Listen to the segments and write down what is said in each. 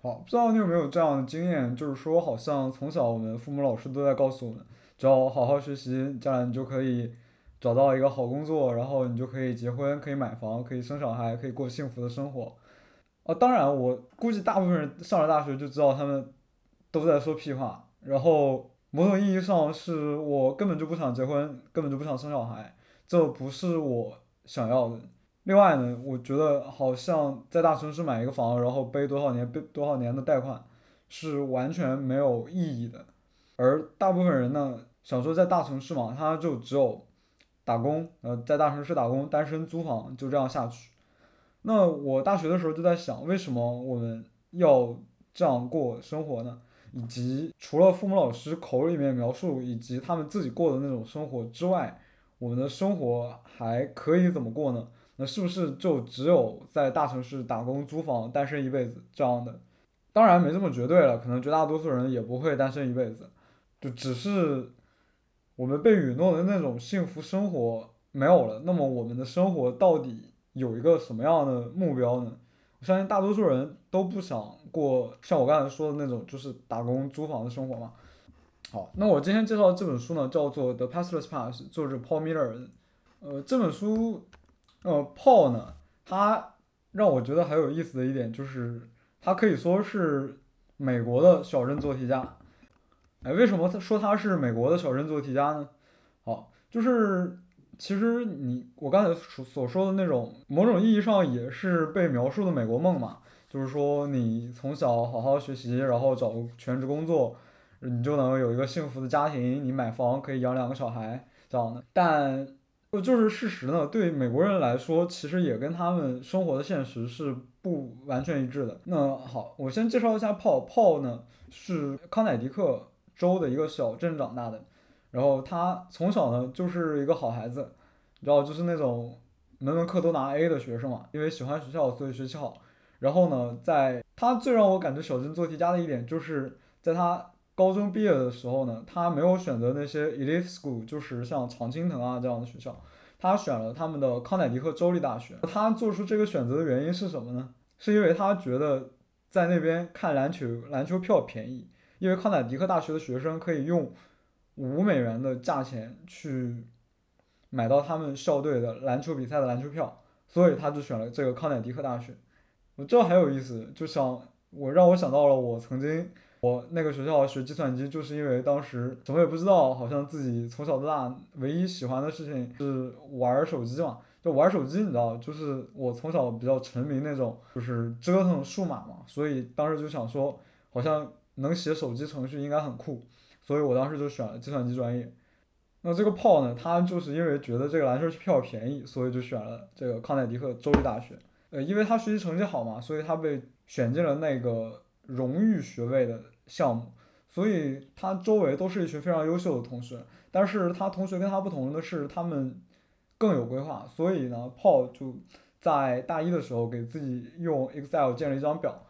好，不知道你有没有这样的经验，就是说，好像从小我们父母老师都在告诉我们，只要好好学习，将来你就可以找到一个好工作，然后你就可以结婚，可以买房，可以生小孩，可以过幸福的生活。啊，当然，我估计大部分人上了大学就知道他们都在说屁话，然后某种意义上是我根本就不想结婚，根本就不想生小孩，这不是我想要的。另外呢，我觉得好像在大城市买一个房，然后背多少年背多少年的贷款，是完全没有意义的。而大部分人呢，想说在大城市嘛，他就只有打工，呃，在大城市打工，单身租房，就这样下去。那我大学的时候就在想，为什么我们要这样过生活呢？以及除了父母老师口里面描述以及他们自己过的那种生活之外，我们的生活还可以怎么过呢？那是不是就只有在大城市打工租房单身一辈子这样的？当然没这么绝对了，可能绝大多数人也不会单身一辈子，就只是我们被允诺的那种幸福生活没有了。那么我们的生活到底有一个什么样的目标呢？我相信大多数人都不想过像我刚才说的那种就是打工租房的生活嘛。好，那我今天介绍的这本书呢，叫做《The Pathless Pass》，作者 Paul Miller。呃，这本书。呃，Paul 呢，他让我觉得很有意思的一点就是，他可以说是美国的小镇做题家。哎，为什么他说他是美国的小镇做题家呢？好，就是其实你我刚才所所说的那种，某种意义上也是被描述的美国梦嘛，就是说你从小好好学习，然后找全职工作，你就能有一个幸福的家庭，你买房可以养两个小孩这样的，但。呃，就是事实呢，对美国人来说，其实也跟他们生活的现实是不完全一致的。那好，我先介绍一下炮炮呢，是康乃狄克州的一个小镇长大的，然后他从小呢就是一个好孩子，你知道，就是那种门门课都拿 A 的学生嘛，因为喜欢学校，所以学习好。然后呢，在他最让我感觉小镇做题家的一点，就是在他。高中毕业的时候呢，他没有选择那些 elite school，就是像常青藤啊这样的学校，他选了他们的康乃狄克州立大学。他做出这个选择的原因是什么呢？是因为他觉得在那边看篮球，篮球票便宜，因为康乃狄克大学的学生可以用五美元的价钱去买到他们校队的篮球比赛的篮球票，所以他就选了这个康乃狄克大学。我这很有意思，就想我让我想到了我曾经。我那个学校学计算机，就是因为当时什么也不知道，好像自己从小到大唯一喜欢的事情是玩手机嘛，就玩手机，你知道，就是我从小比较沉迷那种，就是折腾数码嘛，所以当时就想说，好像能写手机程序应该很酷，所以我当时就选了计算机专业。那这个炮呢，他就是因为觉得这个篮球票便宜，所以就选了这个康乃狄克州立大学。呃，因为他学习成绩好嘛，所以他被选进了那个。荣誉学位的项目，所以他周围都是一群非常优秀的同学。但是他同学跟他不同的是，他们更有规划。所以呢，Paul 就在大一的时候给自己用 Excel 建了一张表，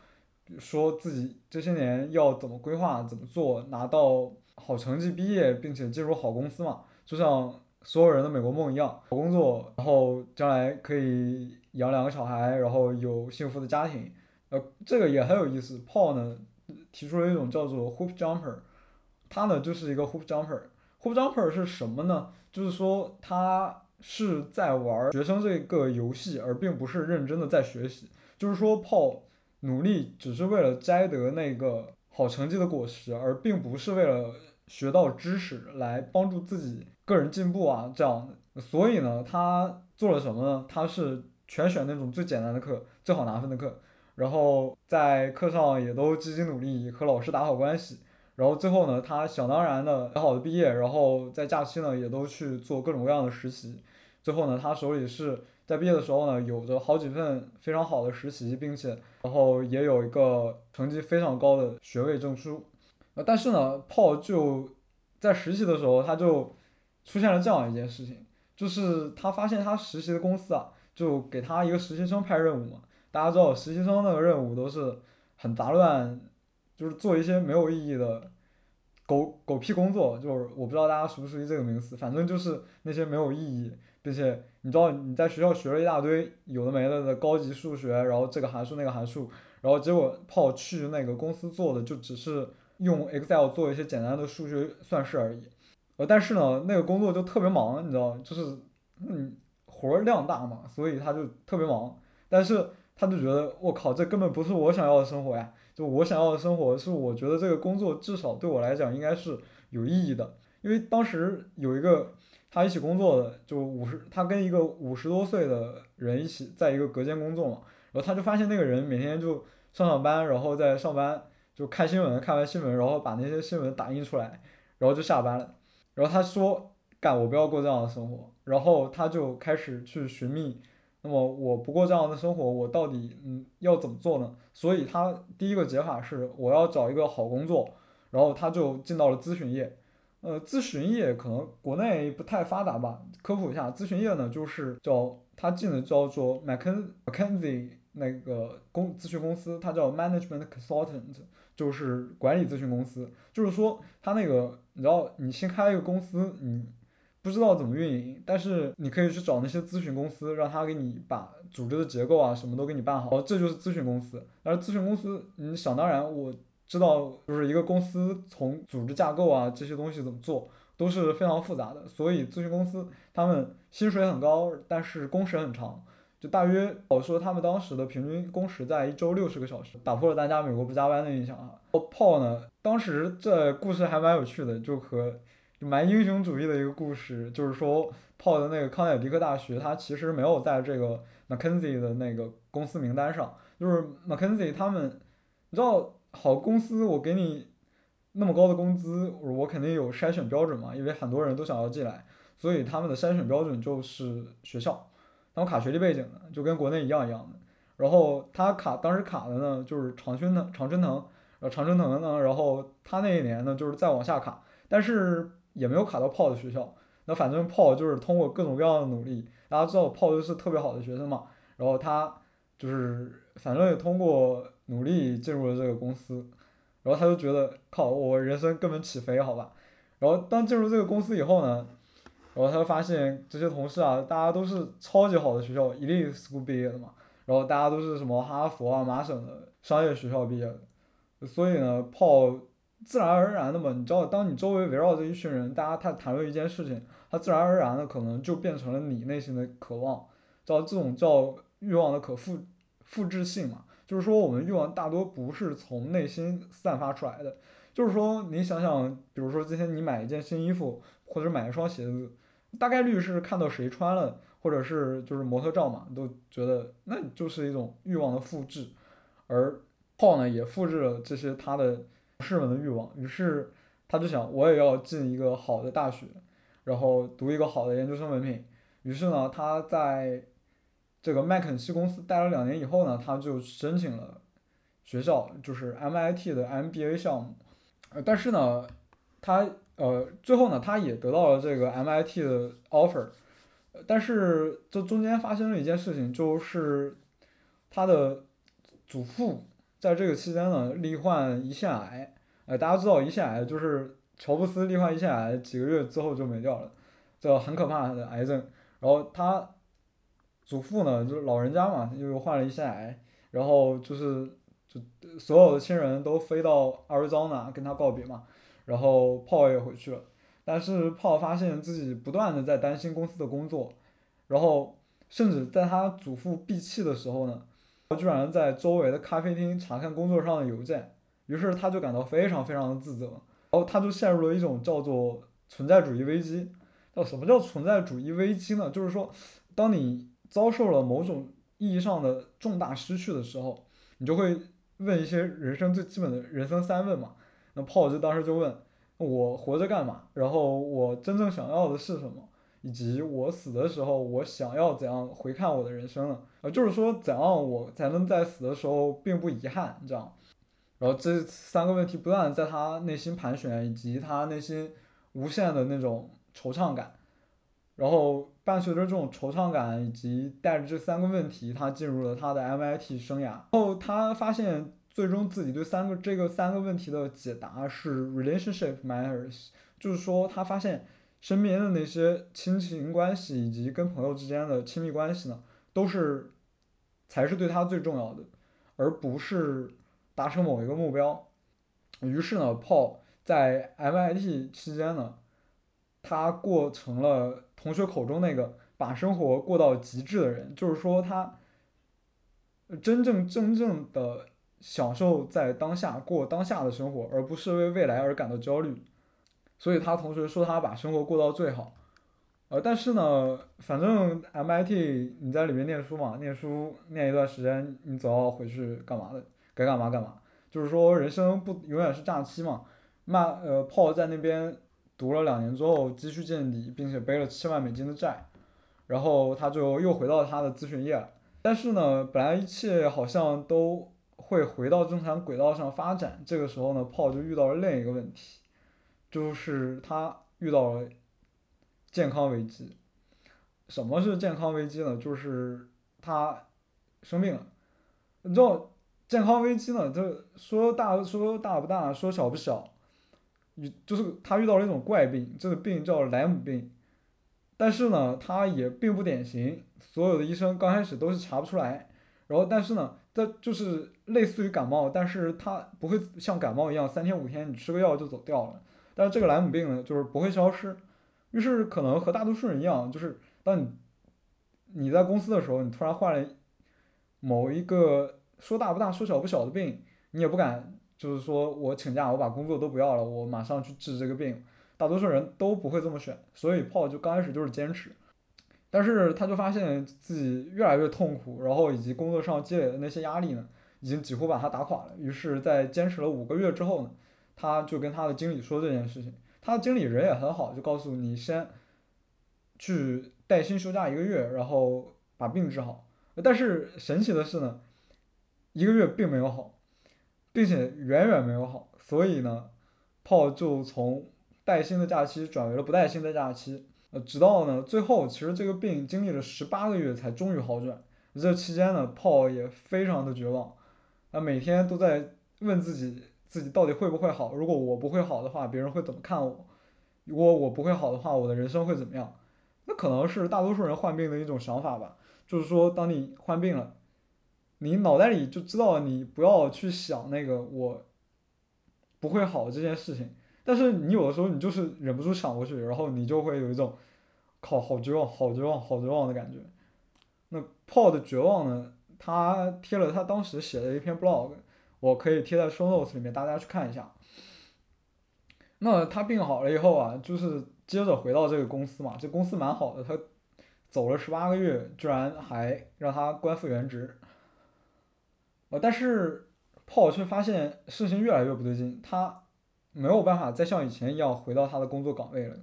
说自己这些年要怎么规划、怎么做，拿到好成绩毕业，并且进入好公司嘛，就像所有人的美国梦一样，好工作，然后将来可以养两个小孩，然后有幸福的家庭。呃，这个也很有意思。Paul 呢提出了一种叫做 Hoop Jumper，他呢就是一个 Hoop Jumper。Hoop Jumper 是什么呢？就是说他是在玩学生这个游戏，而并不是认真的在学习。就是说，Paul 努力只是为了摘得那个好成绩的果实，而并不是为了学到知识来帮助自己个人进步啊这样。所以呢，他做了什么呢？他是全选那种最简单的课，最好拿分的课。然后在课上也都积极努力，和老师打好关系。然后最后呢，他想当然的很好的毕业。然后在假期呢，也都去做各种各样的实习。最后呢，他手里是在毕业的时候呢，有着好几份非常好的实习，并且然后也有一个成绩非常高的学位证书。呃，但是呢炮就在实习的时候，他就出现了这样一件事情，就是他发现他实习的公司啊，就给他一个实习生派任务嘛。大家知道，实习生那个任务都是很杂乱，就是做一些没有意义的狗狗屁工作。就是我不知道大家熟不熟悉这个名词，反正就是那些没有意义，并且你知道你在学校学了一大堆有的没的的高级数学，然后这个函数那个函数，然后结果跑去那个公司做的就只是用 Excel 做一些简单的数学算式而已，呃，但是呢，那个工作就特别忙，你知道，就是嗯，活量大嘛，所以他就特别忙，但是他就觉得我靠，这根本不是我想要的生活呀，就我想要的生活是我觉得这个工作至少对我来讲应该是有意义的，因为当时有一个他一起工作的，就五十，他跟一个五十多岁的人一起在一个隔间工作嘛，然后他就发现那个人每天就上上班，然后在上班就看新闻，看完新闻，然后把那些新闻打印出来，然后就下班了，然后他说干我不要过这样的生活，然后他就开始去寻觅，那么我不过这样的生活，我到底嗯要怎么做呢？所以他第一个解法是我要找一个好工作，然后他就进到了咨询业。呃，咨询业可能国内不太发达吧。科普一下，咨询业呢，就是叫他进的叫做 Mckin McKinsey 那个公咨询公司，它叫 Management Consultant，就是管理咨询公司。就是说，他那个你知道，你新开一个公司，你不知道怎么运营，但是你可以去找那些咨询公司，让他给你把组织的结构啊什么都给你办好，这就是咨询公司。而咨询公司，你想当然我。知道就是一个公司从组织架构啊这些东西怎么做都是非常复杂的，所以咨询公司他们薪水很高，但是工时很长，就大约我说他们当时的平均工时在一周六十个小时，打破了大家美国不加班的印象啊。炮呢，当时这故事还蛮有趣的，就和蛮英雄主义的一个故事，就是说泡的那个康乃狄克大学，它其实没有在这个 McKinsey 的那个公司名单上，就是 McKinsey 他们，你知道。好公司，我给你那么高的工资，我肯定有筛选标准嘛，因为很多人都想要进来，所以他们的筛选标准就是学校，他们卡学历背景的，就跟国内一样一样的。然后他卡当时卡的呢，就是常春藤，常春藤，然后常春藤呢，然后他那一年呢，就是再往下卡，但是也没有卡到炮的学校。那反正炮就是通过各种各样的努力，大家知道炮就是特别好的学生嘛，然后他就是反正也通过。努力进入了这个公司，然后他就觉得靠，我人生根本起飞，好吧。然后当进入这个公司以后呢，然后他就发现这些同事啊，大家都是超级好的学校，elite school 毕业的嘛。然后大家都是什么哈佛啊、麻省的商业学校毕业的，所以呢，炮自然而然的嘛，你知道，当你周围围绕着一群人，大家他谈论一件事情，他自然而然的可能就变成了你内心的渴望，叫这种叫欲望的可复复制性嘛。就是说，我们欲望大多不是从内心散发出来的。就是说，你想想，比如说今天你买一件新衣服，或者买一双鞋子，大概率是看到谁穿了，或者是就是模特照嘛，都觉得那就是一种欲望的复制。而泡呢，也复制了这些他的士们的欲望，于是他就想，我也要进一个好的大学，然后读一个好的研究生文凭。于是呢，他在。这个麦肯锡公司待了两年以后呢，他就申请了学校，就是 MIT 的 MBA 项目，呃，但是呢，他呃最后呢，他也得到了这个 MIT 的 offer，但是这中间发生了一件事情，就是他的祖父在这个期间呢罹患胰腺癌，呃，大家知道胰腺癌就是乔布斯罹患胰腺癌几个月之后就没掉了，这很可怕的癌症，然后他。祖父呢，就是老人家嘛，又患了胰腺癌，然后就是就所有的亲人都飞到阿尔桑那跟他告别嘛，然后炮也回去了，但是炮发现自己不断的在担心公司的工作，然后甚至在他祖父闭气的时候呢，他居然在周围的咖啡厅查看工作上的邮件，于是他就感到非常非常的自责，然后他就陷入了一种叫做存在主义危机。叫什么叫存在主义危机呢？就是说，当你遭受了某种意义上的重大失去的时候，你就会问一些人生最基本的人生三问嘛。那炮就当时就问：我活着干嘛？然后我真正想要的是什么？以及我死的时候，我想要怎样回看我的人生呢？呃，就是说怎样我才能在死的时候并不遗憾这样。然后这三个问题不断在他内心盘旋，以及他内心无限的那种惆怅感。然后伴随着这种惆怅感，以及带着这三个问题，他进入了他的 MIT 生涯。后他发现，最终自己对三个这个三个问题的解答是 relationship matters，就是说他发现身边的那些亲情关系以及跟朋友之间的亲密关系呢，都是才是对他最重要的。而不是达成某一个目标。于是呢，Paul 在 MIT 期间呢，他过成了同学口中那个把生活过到极致的人，就是说他真正真正的享受在当下过当下的生活，而不是为未来而感到焦虑。所以他同学说他把生活过到最好。呃，但是呢，反正 MIT 你在里面念书嘛，念书念一段时间，你总要回去干嘛的，该干嘛干嘛。就是说，人生不永远是假期嘛。那呃炮在那边读了两年之后，积蓄见底，并且背了七万美金的债，然后他就又回到他的咨询业。但是呢，本来一切好像都会回到正常轨道上发展，这个时候呢炮就遇到了另一个问题，就是他遇到了。健康危机，什么是健康危机呢？就是他生病了。你知道健康危机呢？这说大说大不大，说小不小。你就是他遇到了一种怪病，这个病叫莱姆病。但是呢，他也并不典型，所有的医生刚开始都是查不出来。然后，但是呢，这就是类似于感冒，但是他不会像感冒一样三天五天你吃个药就走掉了。但是这个莱姆病呢，就是不会消失。于是可能和大多数人一样，就是当你你在公司的时候，你突然患了某一个说大不大说小不小的病，你也不敢就是说我请假，我把工作都不要了，我马上去治这个病。大多数人都不会这么选，所以泡就刚开始就是坚持，但是他就发现自己越来越痛苦，然后以及工作上积累的那些压力呢，已经几乎把他打垮了。于是，在坚持了五个月之后呢，他就跟他的经理说这件事情。他的经理人也很好，就告诉你先去带薪休假一个月，然后把病治好。但是神奇的是呢，一个月并没有好，并且远远没有好。所以呢，炮就从带薪的假期转为了不带薪的假期。呃，直到呢最后，其实这个病经历了十八个月才终于好转。这期间呢，炮也非常的绝望，啊，每天都在问自己。自己到底会不会好？如果我不会好的话，别人会怎么看我？如果我不会好的话，我的人生会怎么样？那可能是大多数人患病的一种想法吧。就是说，当你患病了，你脑袋里就知道你不要去想那个我不会好这件事情。但是你有的时候你就是忍不住想过去，然后你就会有一种靠好绝望、好绝望、好绝望的感觉。那 Paul 的绝望呢？他贴了他当时写的一篇 blog。我可以贴在 show notes 里面，大家去看一下。那他病好了以后啊，就是接着回到这个公司嘛，这公司蛮好的，他走了十八个月，居然还让他官复原职。呃，但是 Paul 却发现事情越来越不对劲，他没有办法再像以前一样回到他的工作岗位了。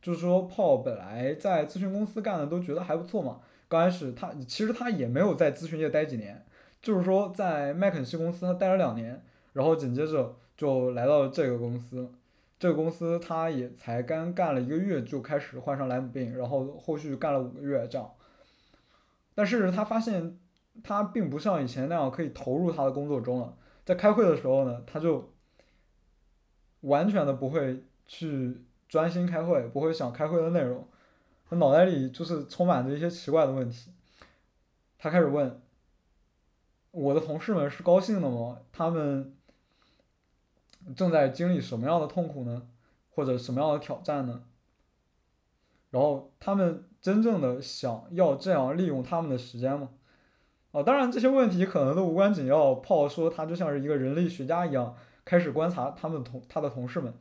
就是说，Paul 本来在咨询公司干的都觉得还不错嘛，刚开始他其实他也没有在咨询业待几年。就是说，在麦肯锡公司他待了两年，然后紧接着就来到了这个公司。这个公司他也才刚干了一个月，就开始患上莱姆病，然后后续干了五个月这样。但是他发现他并不像以前那样可以投入他的工作中了。在开会的时候呢，他就完全的不会去专心开会，不会想开会的内容，他脑袋里就是充满着一些奇怪的问题。他开始问。我的同事们是高兴的吗？他们正在经历什么样的痛苦呢？或者什么样的挑战呢？然后他们真正的想要这样利用他们的时间吗？啊，当然这些问题可能都无关紧要。炮说他就像是一个人类学家一样，开始观察他们同他的同事们。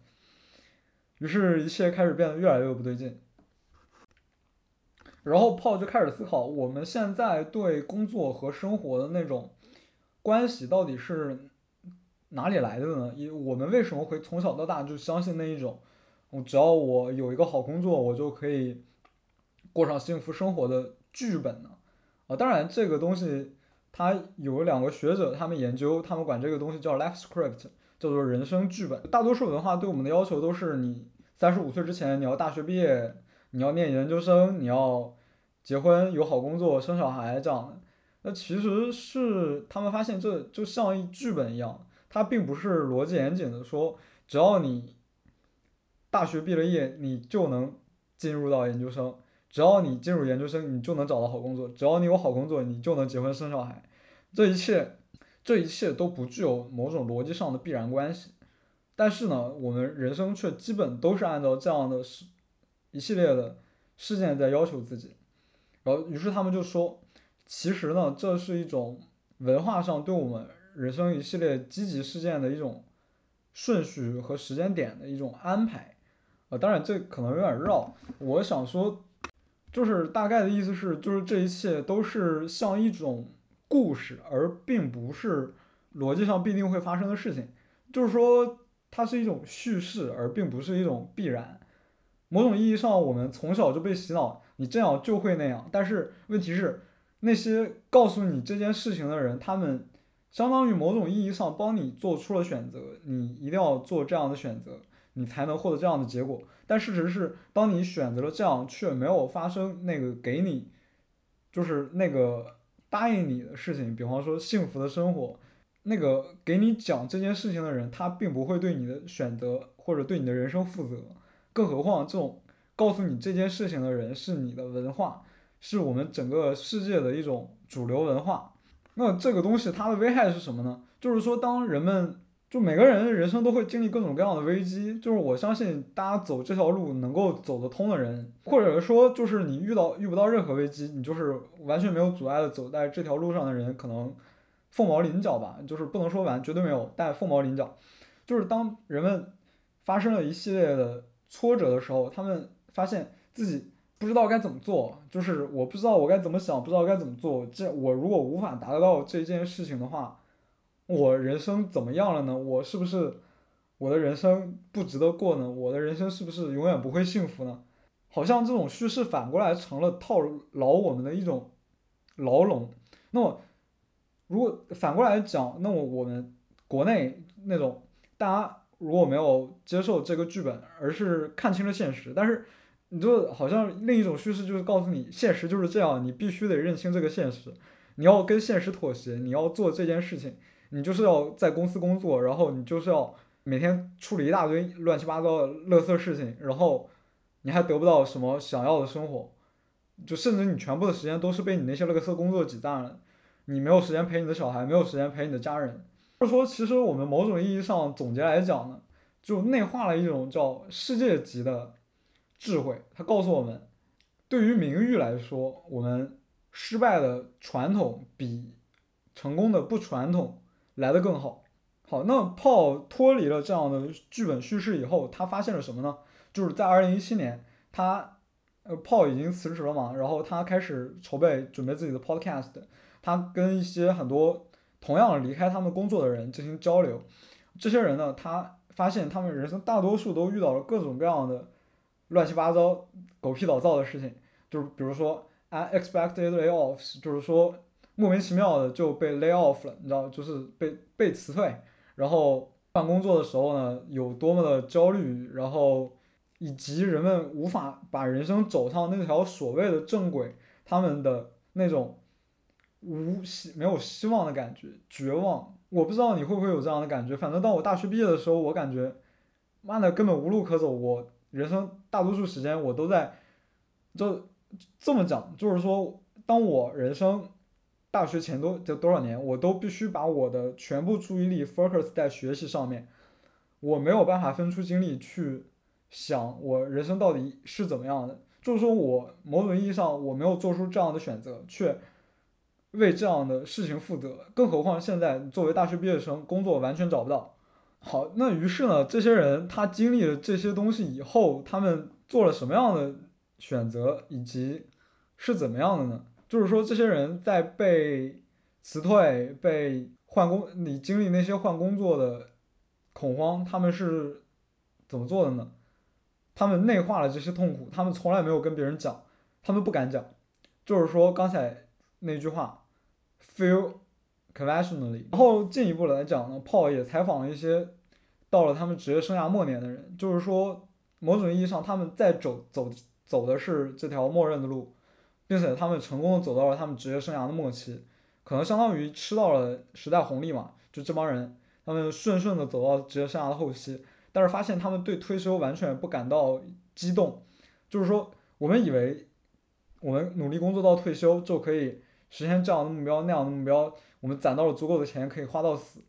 于是，一切开始变得越来越不对劲。然后炮就开始思考，我们现在对工作和生活的那种。关系到底是哪里来的呢？因我们为什么会从小到大就相信那一种，只要我有一个好工作，我就可以过上幸福生活的剧本呢？啊，当然这个东西，它有两个学者他们研究，他们管这个东西叫 life script，叫做人生剧本。大多数文化对我们的要求都是你三十五岁之前你要大学毕业，你要念研究生，你要结婚有好工作生小孩这样的。那其实是他们发现，这就像一剧本一样，它并不是逻辑严谨的说，只要你大学毕了业，你就能进入到研究生；只要你进入研究生，你就能找到好工作；只要你有好工作，你就能结婚生小孩。这一切这一切都不具有某种逻辑上的必然关系。但是呢，我们人生却基本都是按照这样的一系列的事件在要求自己。然后，于是他们就说，其实呢，这是一种文化上对我们人生一系列积极事件的一种顺序和时间点的一种安排。呃，当然这可能有点绕。我想说，就是大概的意思是，就是这一切都是像一种故事，而并不是逻辑上必定会发生的事情。就是说，它是一种叙事，而并不是一种必然。某种意义上，我们从小就被洗脑，你这样就会那样。但是问题是，那些告诉你这件事情的人，他们相当于某种意义上帮你做出了选择，你一定要做这样的选择。你才能获得这样的结果，但事实是，当你选择了这样，却没有发生那个给你，就是那个答应你的事情，比方说幸福的生活，那个给你讲这件事情的人，他并不会对你的选择或者对你的人生负责，更何况这种告诉你这件事情的人是你的文化，是我们整个世界的一种主流文化，那这个东西它的危害是什么呢？就是说，当人们。就每个人人生都会经历各种各样的危机，就是我相信大家走这条路能够走得通的人，或者说就是你遇到遇不到任何危机，你就是完全没有阻碍的走在这条路上的人，可能凤毛麟角吧，就是不能说完，绝对没有，但凤毛麟角。就是当人们发生了一系列的挫折的时候，他们发现自己不知道该怎么做，就是我不知道我该怎么想，不知道该怎么做。这我如果无法达到这件事情的话。我人生怎么样了呢？我是不是我的人生不值得过呢？我的人生是不是永远不会幸福呢？好像这种叙事反过来成了套牢我们的一种牢笼。那么，如果反过来讲，那么我们国内那种大家如果没有接受这个剧本，而是看清了现实，但是你就好像另一种叙事就是告诉你，现实就是这样，你必须得认清这个现实，你要跟现实妥协，你要做这件事情。你就是要在公司工作，然后你就是要每天处理一大堆乱七八糟的垃圾事情，然后你还得不到什么想要的生活，就甚至你全部的时间都是被你那些垃圾工作挤占了，你没有时间陪你的小孩，没有时间陪你的家人。或者说，其实我们某种意义上总结来讲呢，就内化了一种叫世界级的智慧，它告诉我们，对于名誉来说，我们失败的传统比成功的不传统。来的更好，好，那炮脱离了这样的剧本叙事以后，他发现了什么呢？就是在二零一七年，他，呃，炮已经辞职了嘛，然后他开始筹备准备自己的 podcast，他跟一些很多同样离开他们工作的人进行交流，这些人呢，他发现他们人生大多数都遇到了各种各样的乱七八糟、狗屁倒灶的事情，就是比如说 unexpected layoffs，就是说。莫名其妙的就被 lay off 了，你知道，就是被被辞退，然后换工作的时候呢，有多么的焦虑，然后以及人们无法把人生走上那条所谓的正轨，他们的那种无希没有希望的感觉，绝望。我不知道你会不会有这样的感觉，反正当我大学毕业的时候，我感觉，妈的根本无路可走，我人生大多数时间我都在，就这么讲，就是说，当我人生。大学前多就多少年，我都必须把我的全部注意力 focus 在学习上面，我没有办法分出精力去想我人生到底是怎么样的。就是说我某种意义上我没有做出这样的选择，却为这样的事情负责。更何况现在作为大学毕业生，工作完全找不到。好，那于是呢，这些人他经历了这些东西以后，他们做了什么样的选择，以及是怎么样的呢？就是说，这些人在被辞退、被换工，你经历那些换工作的恐慌，他们是怎么做的呢？他们内化了这些痛苦，他们从来没有跟别人讲，他们不敢讲。就是说，刚才那句话，feel conventionally。然后进一步来讲呢，Paul 也采访了一些到了他们职业生涯末年的人，就是说，某种意义上，他们在走走走的是这条默认的路。并且他们成功的走到了他们职业生涯的末期，可能相当于吃到了时代红利嘛。就这帮人，他们顺顺的走到职业生涯的后期，但是发现他们对退休完全不感到激动。就是说，我们以为我们努力工作到退休就可以实现这样的目标那样的目标，我们攒到了足够的钱可以花到死，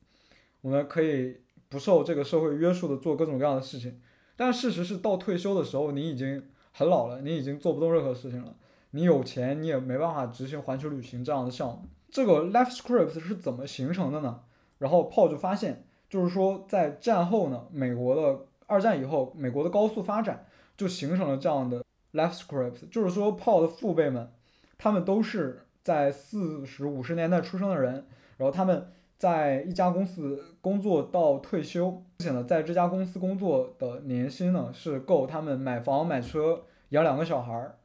我们可以不受这个社会约束的做各种各样的事情。但事实是到退休的时候，你已经很老了，你已经做不动任何事情了。你有钱，你也没办法执行环球旅行这样的项目。这个 Life Script 是怎么形成的呢？然后 Paul 就发现，就是说在战后呢，美国的二战以后，美国的高速发展就形成了这样的 Life Script，就是说 Paul 的父辈们，他们都是在四十五十年代出生的人，然后他们在一家公司工作到退休，而且呢，在这家公司工作的年薪呢是够他们买房买车养两个小孩儿。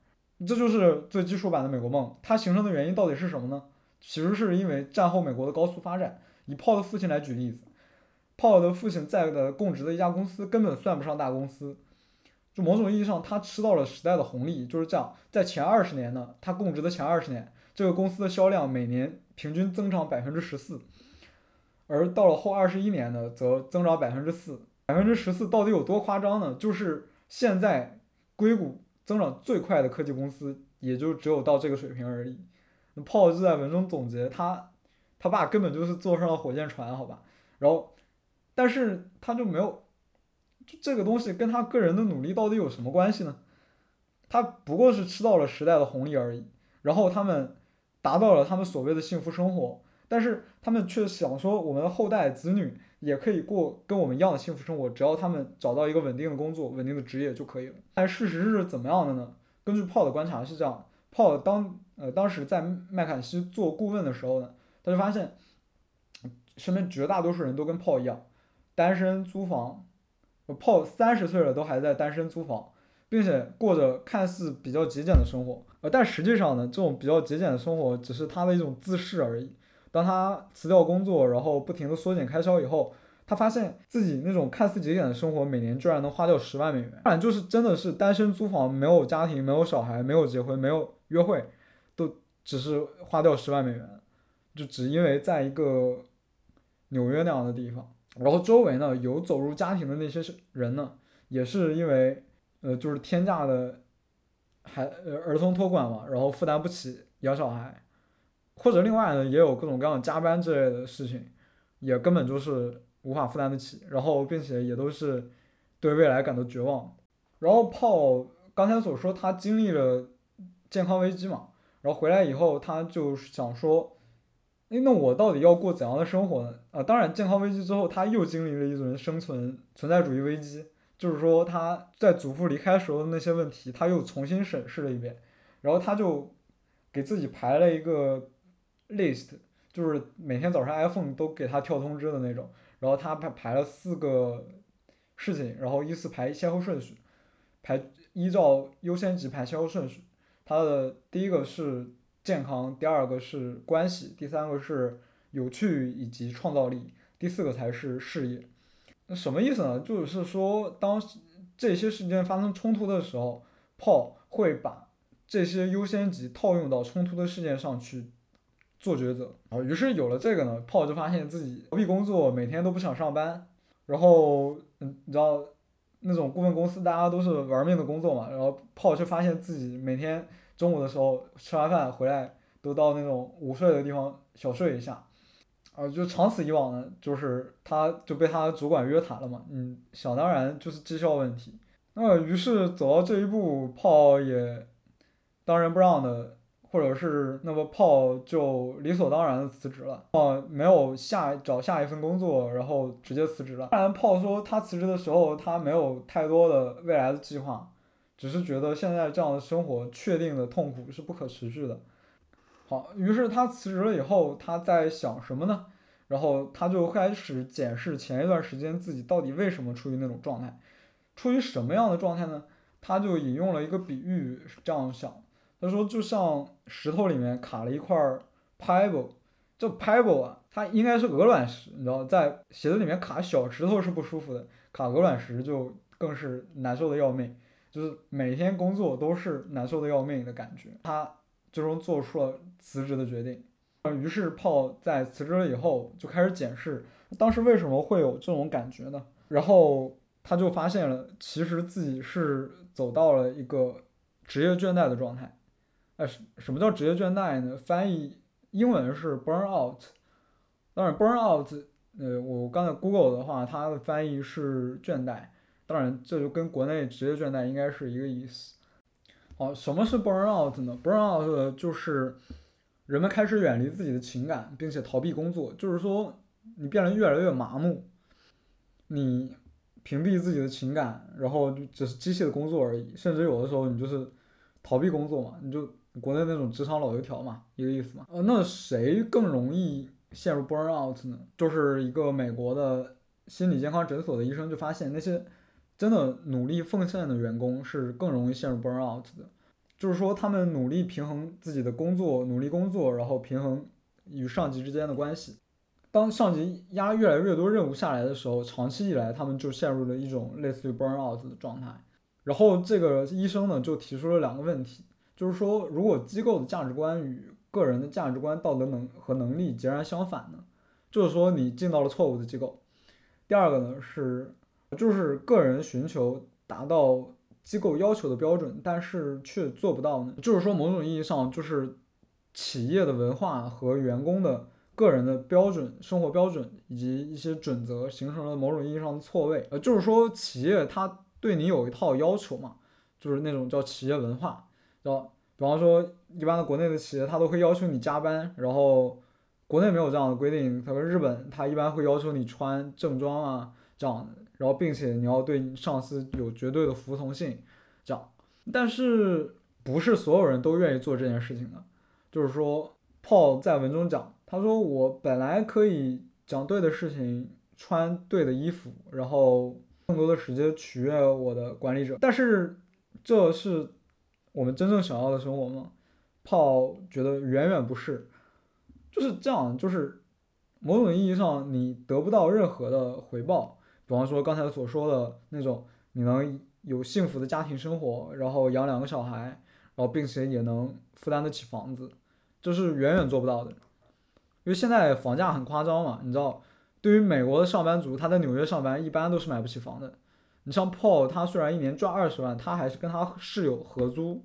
这就是最基础版的美国梦，它形成的原因到底是什么呢？其实是因为战后美国的高速发展。以炮的父亲来举例子，炮的父亲在的供职的一家公司根本算不上大公司，就某种意义上他吃到了时代的红利，就是这样。在前二十年呢，他供职的前二十年，这个公司的销量每年平均增长百分之十四，而到了后二十一年呢，则增长百分之四。百分之十四到底有多夸张呢？就是现在硅谷。增长最快的科技公司也就只有到这个水平而已。那 Paul 就在文中总结，他他爸根本就是坐上了火箭船，好吧。然后，但是他就没有，这个东西跟他个人的努力到底有什么关系呢？他不过是吃到了时代的红利而已。然后他们达到了他们所谓的幸福生活，但是他们却想说，我们的后代子女。也可以过跟我们一样的幸福生活，只要他们找到一个稳定的工作、稳定的职业就可以了。但事实是怎么样的呢？根据泡的观察是这样泡当呃当时在麦肯锡做顾问的时候呢，他就发现身边绝大多数人都跟泡一样，单身租房，Paul 三十岁了都还在单身租房，并且过着看似比较节俭的生活，呃，但实际上呢，这种比较节俭的生活只是他的一种自恃而已。当他辞掉工作，然后不停的缩减开销以后，他发现自己那种看似节俭的生活，每年居然能花掉十万美元。当然，就是真的是单身租房，没有家庭，没有小孩，没有结婚，没有约会，都只是花掉十万美元，就只因为在一个纽约那样的地方，然后周围呢有走入家庭的那些人呢，也是因为呃就是天价的孩呃儿童托管嘛，然后负担不起养小孩。或者另外呢，也有各种各样加班之类的事情，也根本就是无法负担得起，然后并且也都是对未来感到绝望。然后炮刚才所说，他经历了健康危机嘛，然后回来以后，他就想说，哎，那我到底要过怎样的生活呢？啊，当然，健康危机之后，他又经历了一轮生存存在主义危机，就是说他在祖父离开时候的那些问题，他又重新审视了一遍，然后他就给自己排了一个。list 就是每天早上 iPhone 都给他跳通知的那种，然后他排排了四个事情，然后依次排先后顺序，排依照优先级排先后顺序。他的第一个是健康，第二个是关系，第三个是有趣以及创造力，第四个才是事业。那什么意思呢？就是说，当这些事件发生冲突的时候炮会把这些优先级套用到冲突的事件上去。做抉择，然后于是有了这个呢，炮就发现自己逃避工作，每天都不想上班，然后嗯，你知道那种顾问公司大家都是玩命的工作嘛，然后炮就发现自己每天中午的时候吃完饭回来都到那种午睡的地方小睡一下，啊，就长此以往呢，就是他就被他的主管约谈了嘛，嗯，想当然就是绩效问题，那于是走到这一步，炮也当仁不让的。或者是那么炮就理所当然的辞职了，哦，没有下找下一份工作，然后直接辞职了。当然，炮说他辞职的时候他没有太多的未来的计划，只是觉得现在这样的生活确定的痛苦是不可持续的。好，于是他辞职了以后，他在想什么呢？然后他就开始检视前一段时间自己到底为什么处于那种状态，处于什么样的状态呢？他就引用了一个比喻，这样想。他说，就像石头里面卡了一块 pebble，这 pebble 啊，它应该是鹅卵石，你知道，在鞋子里面卡小石头是不舒服的，卡鹅卵石就更是难受的要命，就是每天工作都是难受的要命的感觉。他最终做出了辞职的决定。于是炮在辞职了以后，就开始检视当时为什么会有这种感觉呢？然后他就发现了，其实自己是走到了一个职业倦怠的状态。哎，什什么叫职业倦怠呢？翻译英文是 burn out。当然，burn out，呃，我刚才 Google 的话，它的翻译是倦怠。当然，这就跟国内职业倦怠应该是一个意思。哦，什么是 burn out 呢？burn out 就是人们开始远离自己的情感，并且逃避工作，就是说你变得越来越麻木，你屏蔽自己的情感，然后就只是机械的工作而已，甚至有的时候你就是逃避工作嘛，你就国内那种职场老油条嘛，一个意思嘛。呃，那谁更容易陷入 burn out 呢？就是一个美国的心理健康诊所的医生就发现那些。真的努力奉献的员工是更容易陷入 burn out 的，就是说他们努力平衡自己的工作，努力工作，然后平衡与上级之间的关系。当上级压越来越多任务下来的时候，长期以来他们就陷入了一种类似于 burn out 的状态。然后这个医生呢就提出了两个问题，就是说如果机构的价值观与个人的价值观、道德能和能力截然相反呢，就是说你进到了错误的机构。第二个呢是。就是个人寻求达到机构要求的标准，但是却做不到呢。就是说，某种意义上，就是企业的文化和员工的个人的标准、生活标准以及一些准则，形成了某种意义上的错位。呃，就是说，企业它对你有一套要求嘛，就是那种叫企业文化，叫比方说，一般的国内的企业，它都会要求你加班，然后国内没有这样的规定，可能日本它一般会要求你穿正装啊这样。然后，并且你要对上司有绝对的服从性，这样。但是不是所有人都愿意做这件事情的？就是说，Paul 在文中讲，他说我本来可以讲对的事情，穿对的衣服，然后更多的时间取悦我的管理者。但是这是我们真正想要的生活吗炮觉得远远不是，就是这样，就是某种意义上你得不到任何的回报。比方说刚才所说的那种，你能有幸福的家庭生活，然后养两个小孩，然后并且也能负担得起房子，这是远远做不到的。因为现在房价很夸张嘛，你知道，对于美国的上班族，他在纽约上班一般都是买不起房的。你像 Paul，他虽然一年赚二十万，他还是跟他室友合租，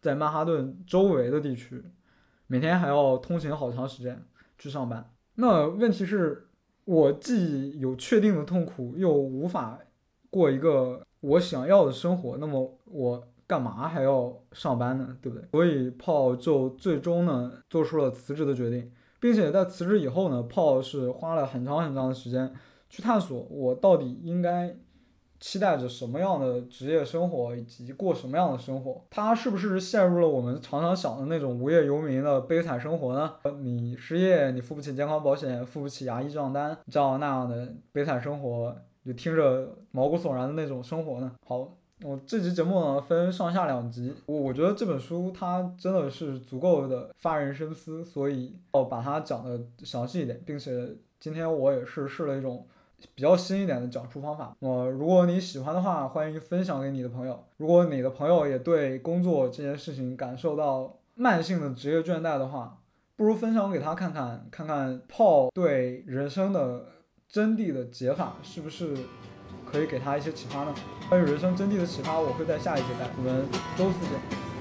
在曼哈顿周围的地区，每天还要通勤好长时间去上班。那问题是？我既有确定的痛苦，又无法过一个我想要的生活，那么我干嘛还要上班呢？对不对？所以炮就最终呢做出了辞职的决定，并且在辞职以后呢，炮是花了很长很长的时间去探索我到底应该。期待着什么样的职业生活，以及过什么样的生活？他是不是陷入了我们常常想的那种无业游民的悲惨生活呢？你失业，你付不起健康保险，付不起牙医账单，这样那样的悲惨生活，就听着毛骨悚然的那种生活呢？好，我这期节目呢分上下两集，我我觉得这本书它真的是足够的发人深思，所以要把它讲的详细一点，并且今天我也是试了一种。比较新一点的讲述方法，呃，如果你喜欢的话，欢迎分享给你的朋友。如果你的朋友也对工作这件事情感受到慢性的职业倦怠的话，不如分享给他看看，看看泡对人生的真谛的解法是不是可以给他一些启发呢？关于人生真谛的启发，我会在下一节带。我们周四见。